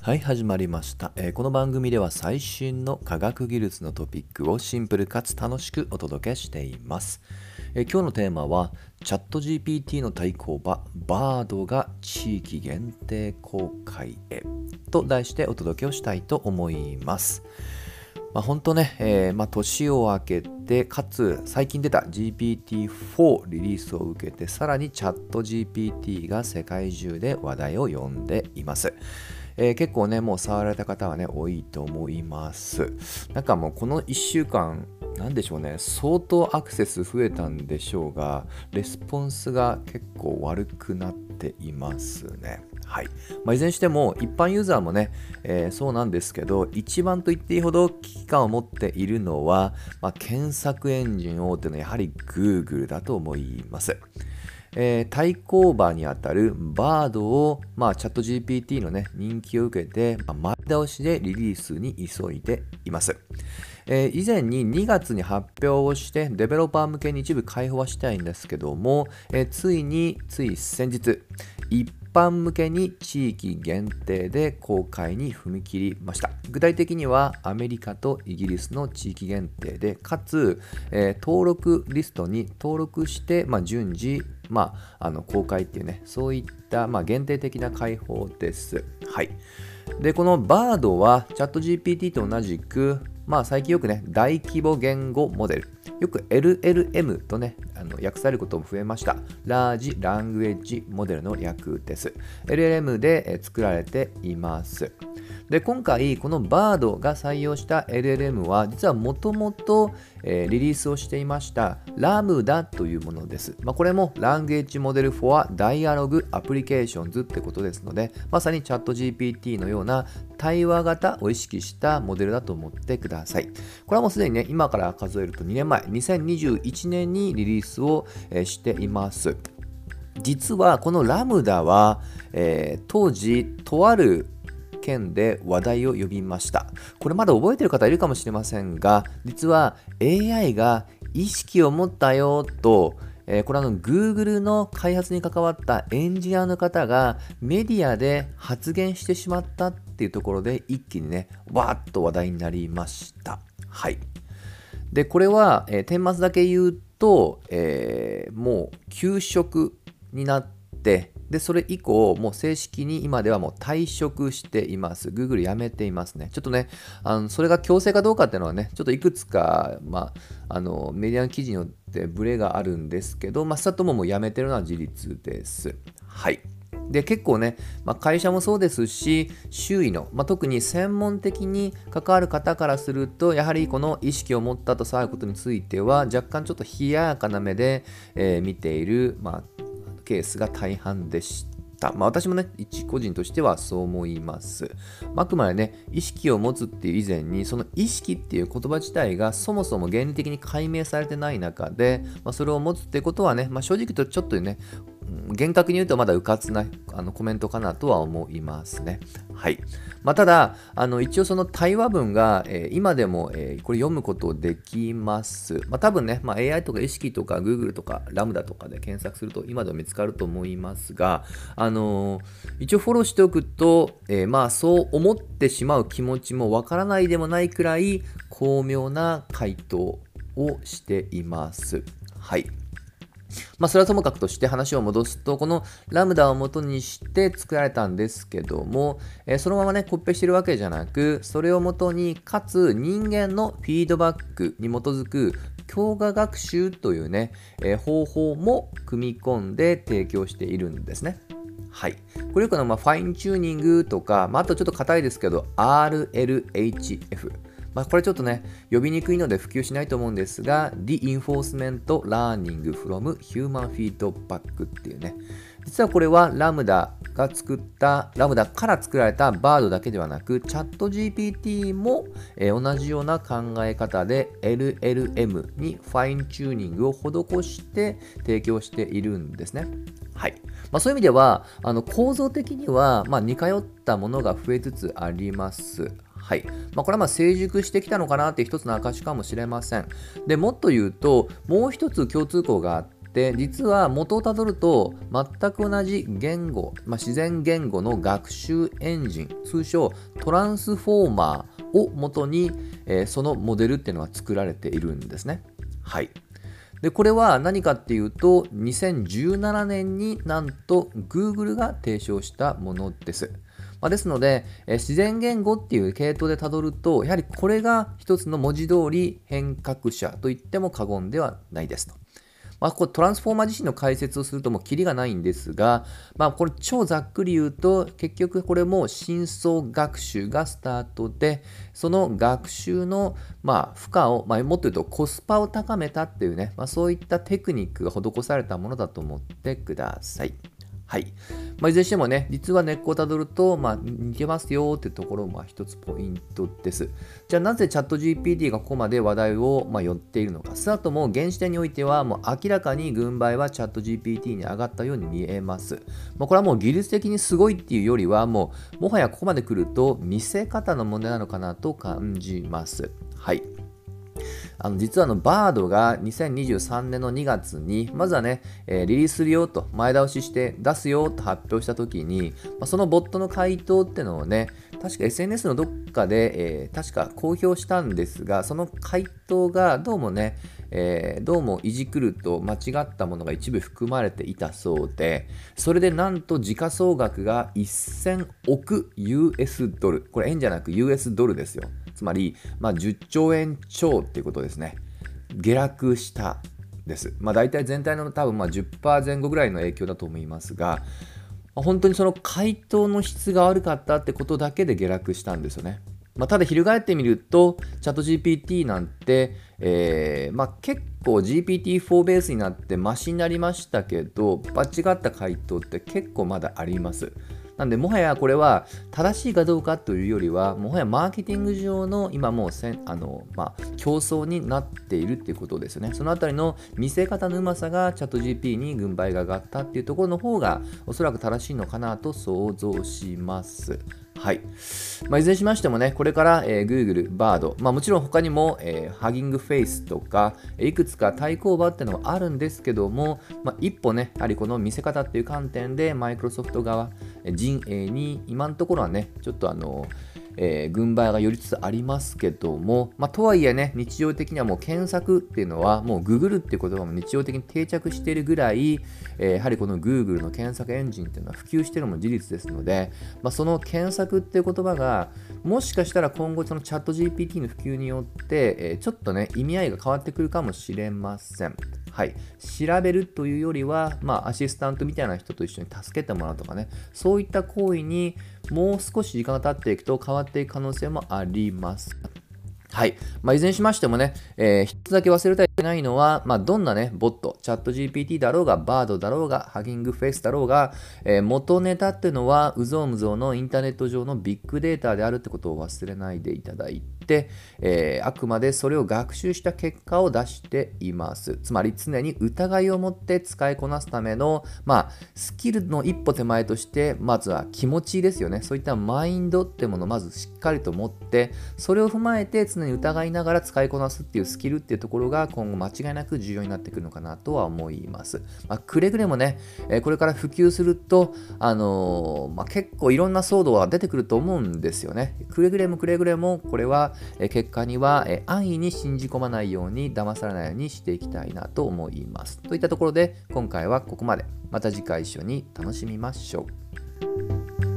はい始まりました、えーこの番組では最新の科学技術のトピックをシンプルかつ楽しくお届けしています、えー今日のテーマはチャット GPT の対抗馬バードが地域限定公開へと題してお届けをしたいと思います。まあ、本当ね、えーまあ、年を明けて、かつ最近出た GPT-4 リリースを受けて、さらにチャット GPT が世界中で話題を呼んでいます。えー結構ね、もう触られた方はね、多いと思います。なんかもうこの1週間、なんでしょうね、相当アクセス増えたんでしょうが、レスポンスが結構悪くなっていますね。はいまあ、いずれにしても一般ユーザーもね、えーそうなんですけど一番と言っていいほど危機感を持っているのは、まあ、検索エンジン大手のやはり Google だと思います。えー対抗馬にあたるバードを、まあ、チャット GPT の、ね、人気を受けて、まあ前倒しでリリースに急いでいます。えー以前に2月に発表をしてデベロッパー向けに一部開放はしたいんですけども、えーついについ先日一般向けに地域限定で公開に踏み切りました。具体的にはアメリカとイギリスの地域限定でかつ、えー登録リストに登録して、まあ、順次、まあ、あの公開っていうねそういった、まあ、限定的な開放です。はい。でこの Bard はチャット GPT と同じくまあ最近よくね大規模言語モデル。よく LLM とねあの訳されることも増えました。ラージラングエッジモデルの略です。LLM で作られています。で今回この Bard が採用した LLM は実はもともとリリースをしていましたラムダというものです、まあ、これも Language Model for Dialogue Applications ってことですのでまさにチャット GPT のような対話型を意識したモデルだと思ってください。これはもうすでにね今から数えると2年前2021年にリリースをしています。実はこのラムダは、えー当時とある件で話題を呼びました。これまだ覚えてる方いるかもしれませんが実は AI が意識を持ったよとえこれはあの Google の開発に関わったエンジニアの方がメディアで発言してしまったっていうところで一気にねわーっと話題になりました。はい。でこれは、えー、末だけ言うと、えーもう休職になってでそれ以降もう正式に今ではもう退職しています。Google 辞めていますね。ちょっとねあのそれが強制かどうかっていうのはねちょっといくつか、まあ、あのメディアの記事によってブレがあるんですけど、まあ、さとももう辞めてるのは事実です。はい。で結構ね、まあ、会社もそうですし周囲の、まあ、特に専門的に関わる方からするとやはりこの意識を持ったと騒ぐことについては若干ちょっと冷ややかな目で、えー見ている、まあ、ケースが大半でした。まあ、私もね、一個人としてはそう思います。あくまでね、意識を持つっていう以前に、その意識っていう言葉自体がそもそも原理的に解明されてない中で、まあ、それを持つってことはね、まあ、正直言うとちょっとね、厳格に言うとまだうかつなあのコメントかなとは思いますね。はい。まあ、ただ、あの一応その対話文が、えー今でも、えーこれ読むことできます。まあ、多分ね、まあ、AI とか意識とか Google とかラムダとかで検索すると今でも見つかると思いますが、あのー一応フォローしておくと、えまあそう思ってしまう気持ちもわからないでもないくらい巧妙な回答をしています。はい。まあ、それはともかくとして話を戻すと、このラムダを元にして作られたんですけども、えーそのままね、コピペしてるわけじゃなく、それを元に、かつ人間のフィードバックに基づく強化学習というね、えー方法も組み込んで提供しているんですね。はい。これよくの、まあ、ファインチューニングとか、まあ、あとちょっと硬いですけど、RLHF。まあ、これちょっとね、呼びにくいので普及しないと思うんですが、Reinforcement Learning from Human Feedback っていうね、実はこれはラムダが作った、ラムダから作られた Bard だけではなく、チャット GPT も、えー同じような考え方で LLM にファインチューニングを施して提供しているんですね。はいまあ、そういう意味ではあの構造的には、まあ、似通ったものが増えつつあります。はいまあ、これはまあ成熟してきたのかなって一つの証かもしれません。でもっと言うともう一つ共通項があって実は元をたどると全く同じ言語、まあ、自然言語の学習エンジン通称トランスフォーマーをもとに、えー、そのモデルっていうのは作られているんですね。はい。でこれは何かっていうと2017年になんと Google が提唱したものです。まあ、ですので、え自然言語っていう系統でたどるとやはりこれが一つの文字通り変革者と言っても過言ではないですと。まあ、これトランスフォーマー自身の解説をするともうキリがないんですが、まあ、これ超ざっくり言うと結局これも深層学習がスタートでその学習のま負荷を、まあ、もっと言うとコスパを高めたっていうね、まあ、そういったテクニックが施されたものだと思ってください。はい。まあ、いずれにしてもね、実は根っこをたどると、まあ、似てますよっていうところも一つポイントです。じゃあなぜチャット GPT がここまで話題を、まあ、寄っているのか。スタートも現時点においては、もう明らかに軍配はチャット GPT に上がったように見えます。まあ、これはもう技術的にすごいっていうよりは、もうもはやここまで来ると見せ方の問題なのかなと感じます。はい。あの実はあのバードが2023年の2月にまずはね、えー、リリースするよと前倒しして出すよと発表した時に、まあ、そのボットの回答ってのをね確か SNS のどっかで、えー、確か公表したんですがその回答がどうもねえー、どうもいじくると間違ったものが一部含まれていたそうでそれでなんと時価総額が1000億 US ドル。これ円じゃなく US ドルですよ。つまり、まあ、10兆円超っていうことですね。下落したです。まあ、大体全体の多分まあ10%前後ぐらいの影響だと思いますが、本当にその回答の質が悪かったってことだけで下落したんですよね。まあ、ただ翻ってみると、チャット GPT なんて、えーまあ、結構 GPT-4 ベースになってマシになりましたけど、間違った回答って結構まだあります。なんで、もはやこれは正しいかどうかというよりは、もはやマーケティング上の今もうせんあの、まあ、競争になっているっていうことですよね。そのあたりの見せ方のうまさがチャット GP に軍配が上がったっていうところの方がおそらく正しいのかなと想像します。はい。まあ、いずれにしましてもね、これから、えー、Google、Bard、まあ、もちろん他にも、えー、ハギングフェイスとか、いくつか対抗馬っていうのはあるんですけども、まあ、一歩ね、やはりこの見せ方っていう観点で、マイクロソフト側、陣営に今のところはね、ちょっとあの、えー、軍配が寄りつつありますけども、まあ、とはいえね、日常的にはもう検索っていうのは、もう Google っていう言葉も日常的に定着しているぐらい、えー、やはりこの Google の検索エンジンっていうのは普及してるのも事実ですので、まあ、その検索っていう言葉が、もしかしたら今後そのチャット GPT の普及によって、えー、ちょっとね、意味合いが変わってくるかもしれません。はい、調べるというよりは、まあ、アシスタントみたいな人と一緒に助けてもらうとかね、そういった行為にもう少し時間が経っていくと変わっていく可能性もあります。はい。まあ、いずれにしましてもね、えー、一つだけ忘れたいないのは、まあ、どんなね、ボット、チャット GPT だろうが、バードだろうが、ハギングフェイスだろうが、えー、元ネタっていうのは、うぞうむぞうのインターネット上のビッグデータであるってことを忘れないでいただいて、、えー、あくまでそれを学習した結果を出しています。つまり常に疑いを持って使いこなすための、まあ、スキルの一歩手前として、まずは気持ちですよね。そういったマインドってものをまずしっかりと持って、それを踏まえて常に疑いながら使いこなすっていうスキルっていうところが今今後間違いなく重要になってくるのかなとは思います。まあ、くれぐれもね、えこれから普及すると、あのー、まあ、結構いろんな騒動は出てくると思うんですよね。くれぐれもくれぐれもこれはえ結果には、え安易に信じ込まないように騙されないようにしていきたいなと思います。といったところで今回はここまで。また次回一緒に楽しみましょう。